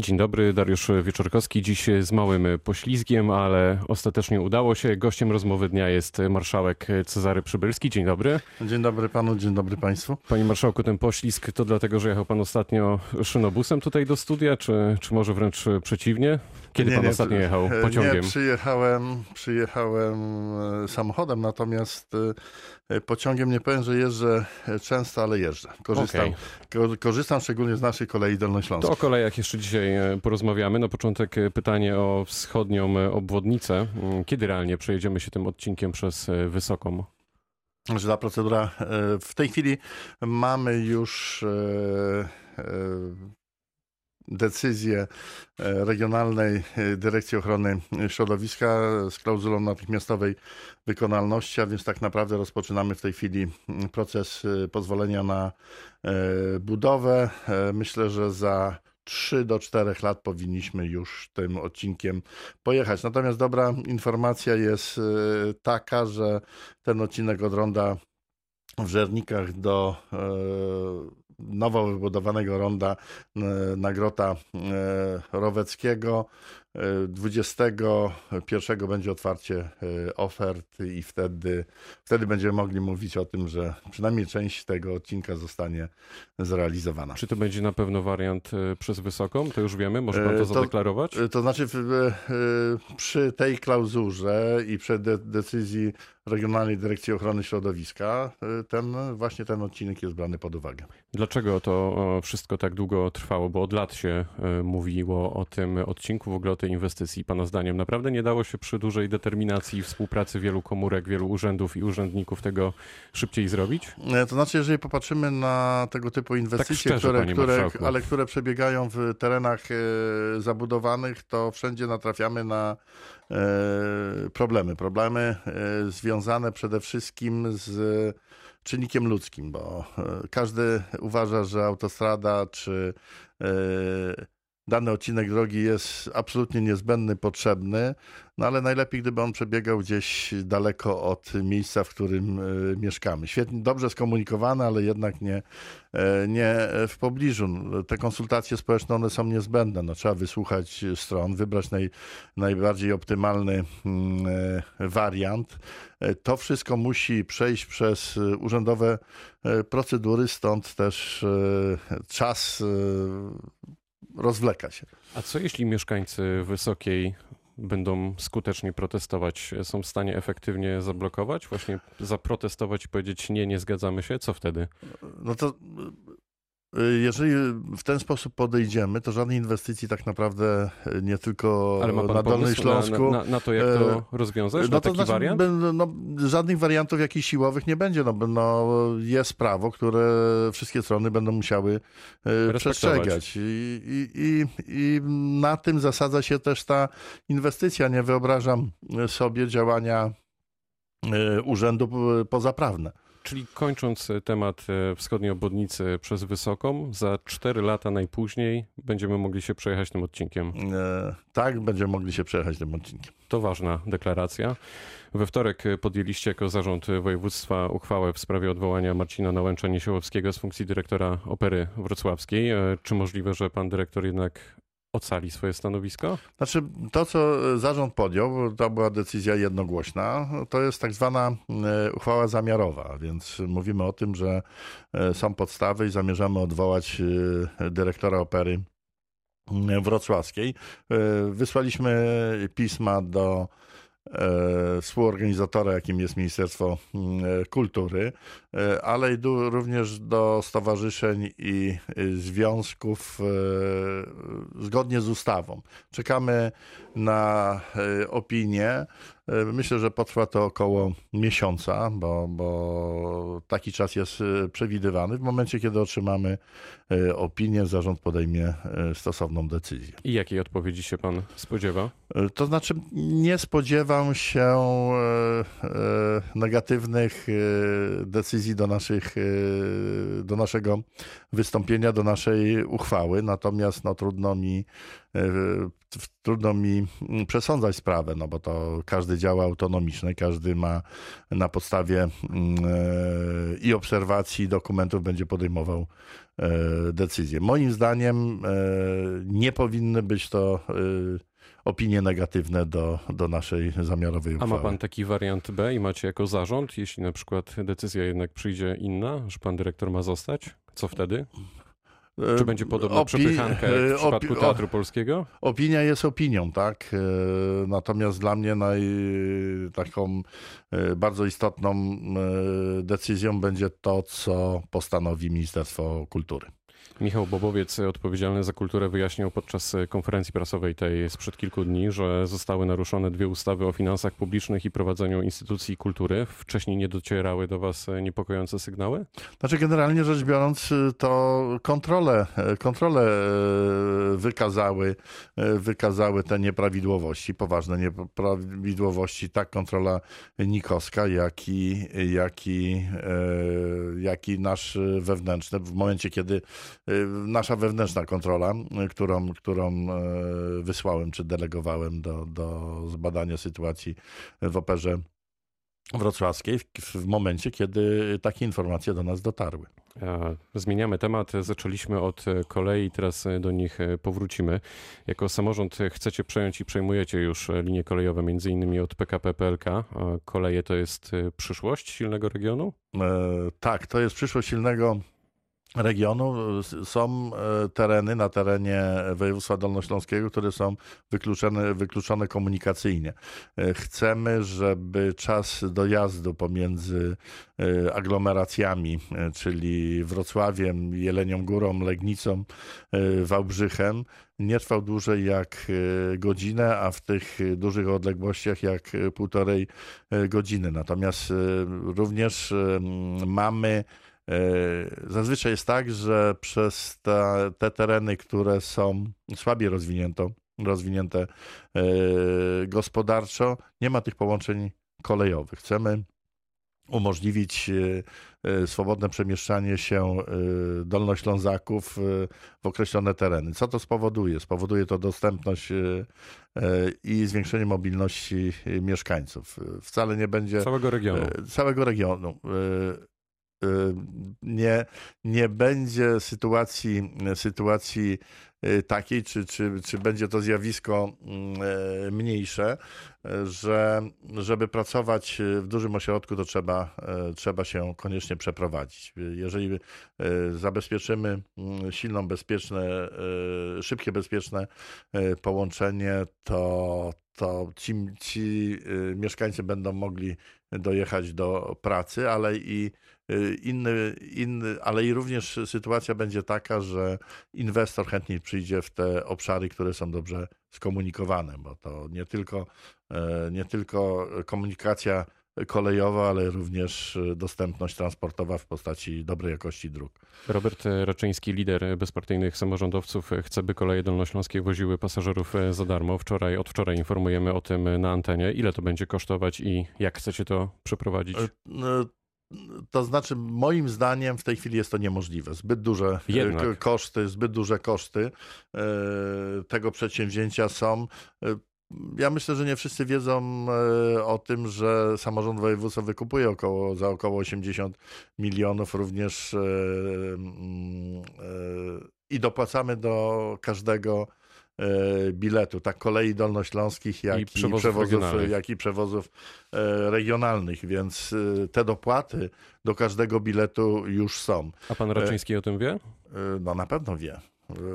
Dzień dobry, Dariusz Wieczorkowski. Dziś z małym poślizgiem, ale ostatecznie udało się. Gościem rozmowy dnia jest marszałek Cezary Przybylski. Dzień dobry. Dzień dobry panu, dzień dobry państwu. Panie marszałku, ten poślizg to dlatego, że jechał pan ostatnio szynobusem tutaj do studia, czy, czy może wręcz przeciwnie? Kiedy nie, pan nie, ostatnio jechał pociągiem? Nie, przyjechałem, przyjechałem e, samochodem, natomiast e, pociągiem nie powiem, że jeżdżę często, ale jeżdżę. Korzystam, okay. korzystam szczególnie z naszej kolei dolnośląskiej. To o kolejach jeszcze dzisiaj e, porozmawiamy. Na początek pytanie o wschodnią obwodnicę. Mm, kiedy realnie przejedziemy się tym odcinkiem przez Wysoką? Że ta procedura w tej chwili mamy już decyzję e, Regionalnej e, Dyrekcji Ochrony Środowiska z klauzulą natychmiastowej wykonalności, a więc tak naprawdę rozpoczynamy w tej chwili mm, proces e, pozwolenia na budowę. Myślę, że za 3 do 4 lat powinniśmy już tym odcinkiem pojechać. Natomiast dobra informacja jest taka, że ten odcinek od ronda w Żernikach do nowo wybudowanego ronda e, Nagrota e, Roweckiego. 21 będzie otwarcie e, ofert i wtedy, wtedy będziemy mogli mówić o tym, że przynajmniej część tego odcinka zostanie zrealizowana. Czy to będzie na pewno wariant przez wysoką? To już wiemy, może pan to, to zadeklarować? To znaczy przy tej klauzurze i przy decyzji Regionalnej Dyrekcji Ochrony Środowiska, ten właśnie ten odcinek jest brany pod uwagę. Dlaczego to wszystko tak długo trwało? Bo od lat się mówiło o tym odcinku, w ogóle tej inwestycji. Pana zdaniem naprawdę nie dało się przy dużej determinacji i współpracy wielu komórek, wielu urzędów i urzędników tego szybciej zrobić? E, to znaczy, jeżeli popatrzymy na tego typu inwestycje, tak szczerze, które, które ale które przebiegają w terenach e, zabudowanych, to wszędzie natrafiamy na E, problemy. Problemy związane przede wszystkim z czynnikiem ludzkim, bo każdy uważa, że autostrada czy dany odcinek drogi jest absolutnie niezbędny, potrzebny, no ale najlepiej, gdyby on przebiegał gdzieś daleko od miejsca, w którym e, mieszkamy. Świetnie, dobrze skomunikowany, ale jednak nie, e, nie w pobliżu. Te konsultacje społeczne, one są niezbędne. No, trzeba wysłuchać stron, wybrać naj, najbardziej optymalny mm, e, wariant. To wszystko musi przejść przez urzędowe procedury, stąd też czas rozwleka się. A co jeśli mieszkańcy Wysokiej będą skutecznie protestować? Są w stanie efektywnie zablokować, właśnie zaprotestować i powiedzieć nie, nie zgadzamy się? Co wtedy? No to jeżeli w ten sposób podejdziemy, to żadnej inwestycji tak naprawdę y, nie tylko na Dolnym Śląsku. Na, na, na, to, jak to e, rozwiązać? No na taki znaczy, wariant? No, żadnych wariantów jakichś siłowych nie będzie. No, no, jest prawo, które wszystkie strony będą musiały przestrzegać. I, i, i, I na tym zasadza się też ta inwestycja. Nie wyobrażam sobie działania urzędu pozaprawne. Czyli kończąc e, temat e, wschodniej obwodnicy przez Wysoką, za 4 lata najpóźniej będziemy mogli się przejechać tym odcinkiem. E, tak, będziemy mogli się przejechać tym odcinkiem. To ważna deklaracja. We wtorek podjęliście jako zarząd województwa uchwałę w sprawie odwołania Marcina Nałęcza-Niesiołowskiego z funkcji dyrektora Opery Wrocławskiej. E, czy możliwe, że pan dyrektor jednak ocali swoje stanowisko? Znaczy, to co zarząd podjął, to była decyzja jednogłośna, to jest tak zwana e, uchwała zamiarowa, więc mówimy o tym, że e, są podstawy i zamierzamy odwołać e, dyrektora opery wrocławskiej. Wysłaliśmy pisma do współorganizatora, jakim jest Ministerstwo mm, e, Kultury, e, ale i do, również do stowarzyszeń i związków zgodnie z ustawą. Czekamy na opinię. Myślę, że potrwa to około miesiąca, bo, bo taki czas jest przewidywany. W momencie, kiedy otrzymamy opinię, zarząd podejmie stosowną decyzję. I jakiej odpowiedzi się pan spodziewa? To znaczy, nie spodziewam się e, e, negatywnych e, decyzji do, naszych, do naszego wystąpienia, do naszej uchwały, natomiast no, trudno mi trudno mi mm, przesądzać sprawę, no bo to każdy działa autonomicznie, każdy ma na podstawie mm, e, i obserwacji, i dokumentów będzie podejmował e, decyzje. Moim zdaniem nie powinny być to opinie negatywne do, do naszej zamiarowej uchwały. A ma pan taki wariant B i macie jako zarząd, jeśli na przykład decyzja jednak przyjdzie inna, że pan dyrektor ma zostać? Co wtedy? Czy będzie podobna Opi- przepychanka w przypadku Teatru Polskiego? Opinia jest opinią, tak. E, natomiast dla mnie naj, taką e, bardzo istotną e, decyzją będzie to, co postanowi Ministerstwo Kultury. Michał Bobowiec, odpowiedzialny za kulturę, wyjaśniał podczas konferencji prasowej tej sprzed kilku dni, że zostały naruszone dwie ustawy o finansach publicznych i prowadzeniu instytucji kultury. Wcześniej nie docierały do Was niepokojące sygnały? Znaczy, generalnie rzecz biorąc, to kontrole, kontrole e, wykazały, e, wykazały te nieprawidłowości, poważne nieprawidłowości, tak kontrola nikowska, jak i, jak i, e, jak i nasz wewnętrzny. W momencie, kiedy nasza wewnętrzna kontrola, y, którą, którą y, wysłałem czy delegowałem do, do zbadania sytuacji w operze wrocławskiej w, w momencie, kiedy takie informacje do nas dotarły. Zmieniamy temat. Zaczęliśmy od kolei, teraz do nich powrócimy. Jako samorząd chcecie przejąć i przejmujecie już linie kolejowe, między innymi od PKP PLK. Koleje to jest przyszłość silnego regionu? E, tak, to jest przyszłość silnego regionu są e, tereny na terenie województwa dolnośląskiego, które są wykluczone, wykluczone komunikacyjnie. E, chcemy, żeby czas dojazdu pomiędzy e, aglomeracjami, czyli Wrocławiem, Jelenią Górą, Legnicą, Wałbrzychem, nie trwał dłużej jak godzinę, a w tych dużych odległościach jak półtorej godziny. Natomiast również mamy zazwyczaj jest tak, że przez te, te tereny, które są słabiej rozwinięte, rozwinięte gospodarczo, nie ma tych połączeń kolejowych. Chcemy umożliwić e, e, swobodne przemieszczanie się dolnoślązaków w określone tereny. Co to spowoduje? Spowoduje to dostępność i zwiększenie mobilności mieszkańców. Wcale nie będzie. Całego regionu. Całego regionu. Y, nie, nie będzie sytuacji, sytuacji y, takiej, czy, czy, czy będzie to zjawisko e, mniejsze, że żeby pracować w dużym ośrodku, to trzeba, trzeba się koniecznie przeprowadzić. Jeżeli zabezpieczymy silną, bezpieczne, szybkie, bezpieczne połączenie, to, to ci, ci mieszkańcy będą mogli dojechać do pracy, ale i Y, inny, inny, ale i również sytuacja będzie taka, że inwestor chętniej przyjdzie w te obszary, które są dobrze skomunikowane, bo to nie tylko, e, nie tylko komunikacja kolejowa, ale również dostępność transportowa w postaci dobrej jakości dróg. Robert Raczyński, lider bezpartyjnych samorządowców, chce, by koleje dolnośląskie woziły pasażerów za darmo. Wczoraj, od wczoraj informujemy o tym na antenie. Ile to będzie kosztować i jak chcecie to przeprowadzić? To znaczy, moim zdaniem w tej chwili jest to niemożliwe. Zbyt duże e, Jednak. koszty, zbyt duże koszty e, tego przedsięwzięcia są. E, ja myślę, że nie wszyscy wiedzą o tym, że samorząd województwa wykupuje około, za około 80 milionów również mm, i dopłacamy do każdego biletu, tak kolei dolnośląskich, jak i, i przewozów, przewozów jak i przewozów e, regionalnych, więc e, te dopłaty do każdego biletu już są. A pan Raczyński o tym wie? No na pewno wie.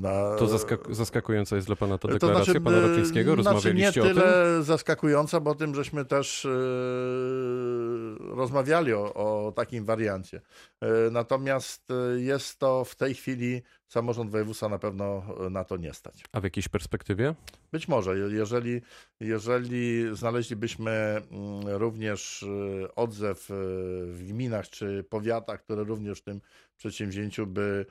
Na... To zaskak zaskakująca jest dla pana ta deklaracja to znaczy, pana Raczyńskiego? Rozmawialiście znaczy nie tyle zaskakująca, bo tym żeśmy też yy, rozmawiali o, o, takim wariancie. Yy, natomiast jest to w tej chwili samorząd województwa na pewno na to nie stać. A w jakiejś perspektywie? Być może. Jeżeli, jeżeli znaleźlibyśmy mm, również odzew w gminach czy powiatach, które również w tym przedsięwzięciu by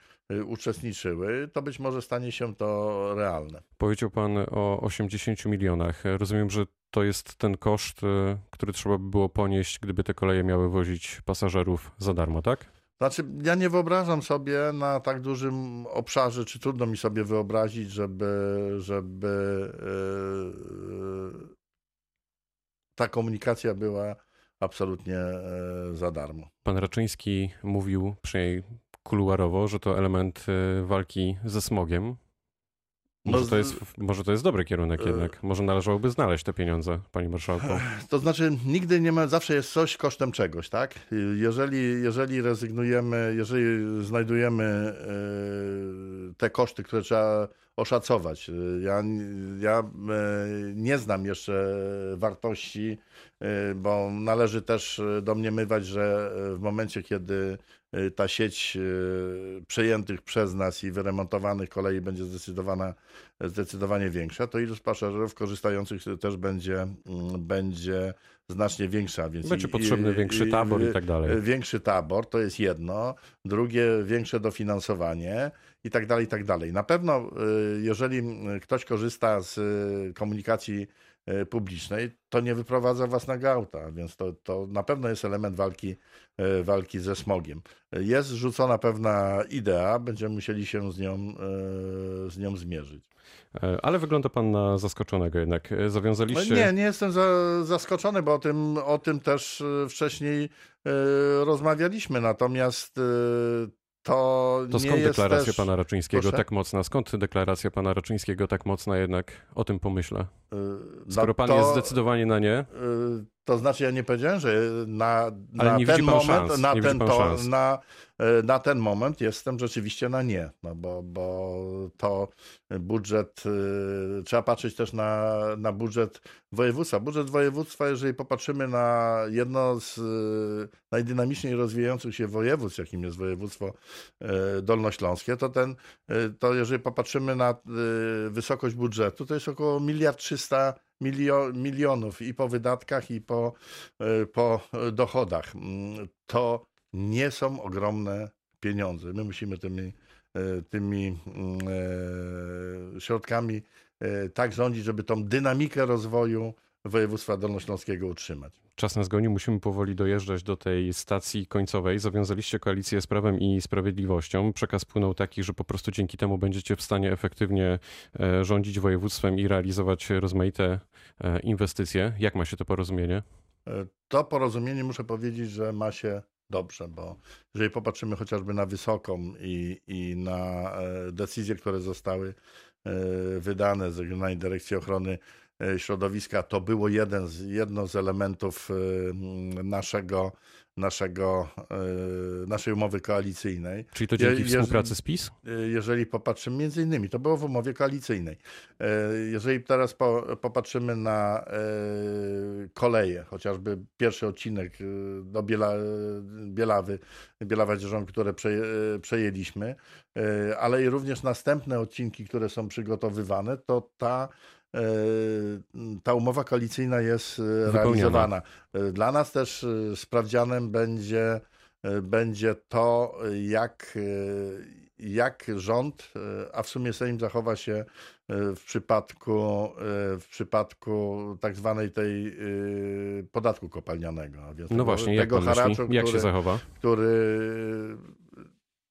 uczestniczyły, to być może stanie się to realne. Powiedział Pan o 80 milionach. Rozumiem, że to jest ten koszt, który trzeba by było ponieść, gdyby te koleje miały wozić pasażerów za darmo, tak? Znaczy, ja nie wyobrażam sobie na tak dużym obszarze, czy trudno mi sobie wyobrazić, żeby, żeby yy, ta komunikacja była absolutnie yy, za darmo. Pan Raczyński mówił przynajmniej kuluarowo, że to element walki ze smogiem. Może, no, to jest, może to jest dobry kierunek e, jednak. Może należałoby znaleźć te pieniądze, panie marszałku. To znaczy, nigdy nie ma, zawsze jest coś kosztem czegoś, tak? Jeżeli, jeżeli rezygnujemy, jeżeli znajdujemy e, te koszty, które trzeba oszacować. Ja, ja e, nie znam jeszcze wartości, bo należy też domniemywać, że w momencie, kiedy ta sieć y, przejętych przez nas i wyremontowanych kolei będzie zdecydowana, zdecydowanie większa, to ilość pasażerów korzystających też będzie, mm, będzie znacznie większa. Więc będzie potrzebny i, większy tabor i, i tak dalej. Większy tabor to jest jedno, drugie większe dofinansowanie i tak dalej, i tak dalej. Na pewno, y, jeżeli ktoś korzysta z komunikacji publicznej, to nie wyprowadza własnego auta, więc to, to na pewno jest element walki, e, walki ze smogiem. Jest rzucona pewna idea, będziemy musieli się z nią, e, z nią zmierzyć. Ale wygląda pan na zaskoczonego jednak. Zawiązaliście... Nie, nie jestem za, zaskoczony, bo o tym, o tym też wcześniej rozmawialiśmy. Natomiast to, to skąd deklaracja też... pana Raczyńskiego Proszę? tak mocna? Skąd deklaracja pana Raczyńskiego tak mocna jednak o tym pomyśle? Y, Skoro pan to, jest zdecydowanie na nie? To znaczy ja nie powiedziałem, że na, na ten moment, na, ten to, na, e, na ten moment jestem rzeczywiście na nie, no bo, bo to budżet, e, trzeba patrzeć też na, na budżet województwa. Budżet województwa, jeżeli popatrzymy na jedno z e, najdynamiczniej rozwijających się województw, jakim jest województwo dolnośląskie, to ten, to jeżeli popatrzymy na wysokość budżetu, to jest około miliard trzysta milio, milionów i po wydatkach, i po, e, po dochodach. Mm, to nie są ogromne pieniądze. My musimy tymi, e, tymi mm, e, środkami tak rządzić, żeby tą dynamikę rozwoju województwa dolnośląskiego utrzymać. Czas nas goni, musimy powoli dojeżdżać do tej stacji końcowej. Zawiązaliście koalicję z Prawem i Sprawiedliwością. Przekaz płynął taki, że po prostu dzięki temu będziecie w stanie efektywnie e, rządzić województwem i realizować rozmaite e, inwestycje. Jak ma się to porozumienie? E, to porozumienie muszę powiedzieć, że ma się dobrze, bo jeżeli popatrzymy chociażby na wysoką i, i na decyzje, które zostały wydane z Regionalnej Dyrekcji Ochrony środowiska to było jeden z, jedno z elementów e, naszego, naszego, e, naszej umowy koalicyjnej. Czyli to dzięki Je, współpracy z PiS? Jeżeli popatrzymy, między innymi, to było w umowie koalicyjnej. Jeżeli teraz po, popatrzymy na koleje, chociażby pierwszy odcinek do Biela, Bielawy, Bielawa Dzierżon, które przejęliśmy, ale i również następne odcinki, które są przygotowywane, to ta E, ta umowa koalicyjna jest e, realizowana. E, dla nas też sprawdzianem będzie, będzie to, jak, jak rząd, a w sumie Sejm zachowa się w przypadku, w przypadku tak zwanej tej podatku kopalnianego. no właśnie, tego jak, haraczu, myśli? jak który, się zachowa? Który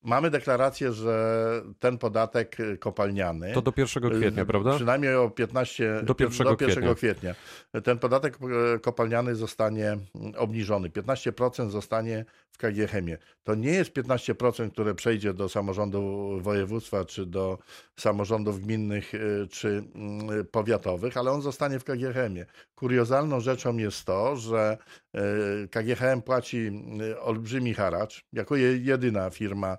Mamy deklarację, że ten podatek kopalniany. To do 1 kwietnia, prawda? Przynajmniej o 15 do 1, do 1 kwietnia. kwietnia. Ten podatek kopalniany zostanie obniżony. 15% zostanie w KG Chemie. To nie jest 15%, które przejdzie do samorządu województwa, czy do samorządów gminnych, y, czy mm, powiatowych, ale on zostanie w KG Chemie. Kuriozalną rzeczą jest to, że y, KGHM płaci y, olbrzymi haracz, jako jedyna firma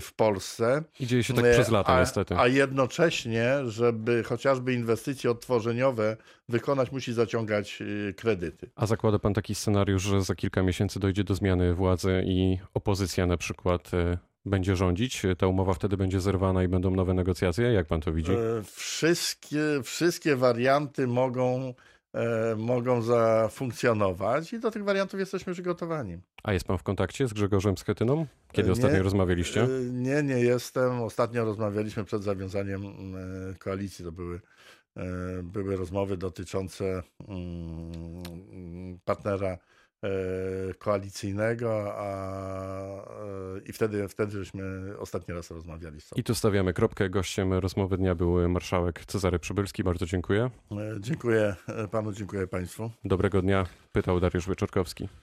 w Polsce. I dzieje się tak przez lata a, niestety. A jednocześnie, żeby chociażby inwestycje odtworzeniowe wykonać, musi zaciągać kredyty. A zakłada pan taki scenariusz, że za kilka miesięcy dojdzie do zmiany władzy i opozycja na przykład będzie rządzić? Ta umowa wtedy będzie zerwana i będą nowe negocjacje? Jak pan to widzi? E, wszystkie, wszystkie warianty mogą, e, mogą zafunkcjonować i do tych wariantów jesteśmy przygotowani. A jest pan w kontakcie z Grzegorzem Schetyną? Kiedy nie, ostatnio rozmawialiście? E, nie, nie jestem. Ostatnio rozmawialiśmy przed zawiązaniem koalicji. To były, były rozmowy dotyczące mm, partnera e, koalicyjnego, a, e, i wtedy, wtedy żeśmy ostatni raz rozmawiali z sobą. I tu stawiamy kropkę. Gościem rozmowy dnia był marszałek Cezary Przybylski. Bardzo dziękuję. E, Dziękuję panu, dziękuję państwu. Dobrego dnia. Pytał Dariusz Wieczorkowski.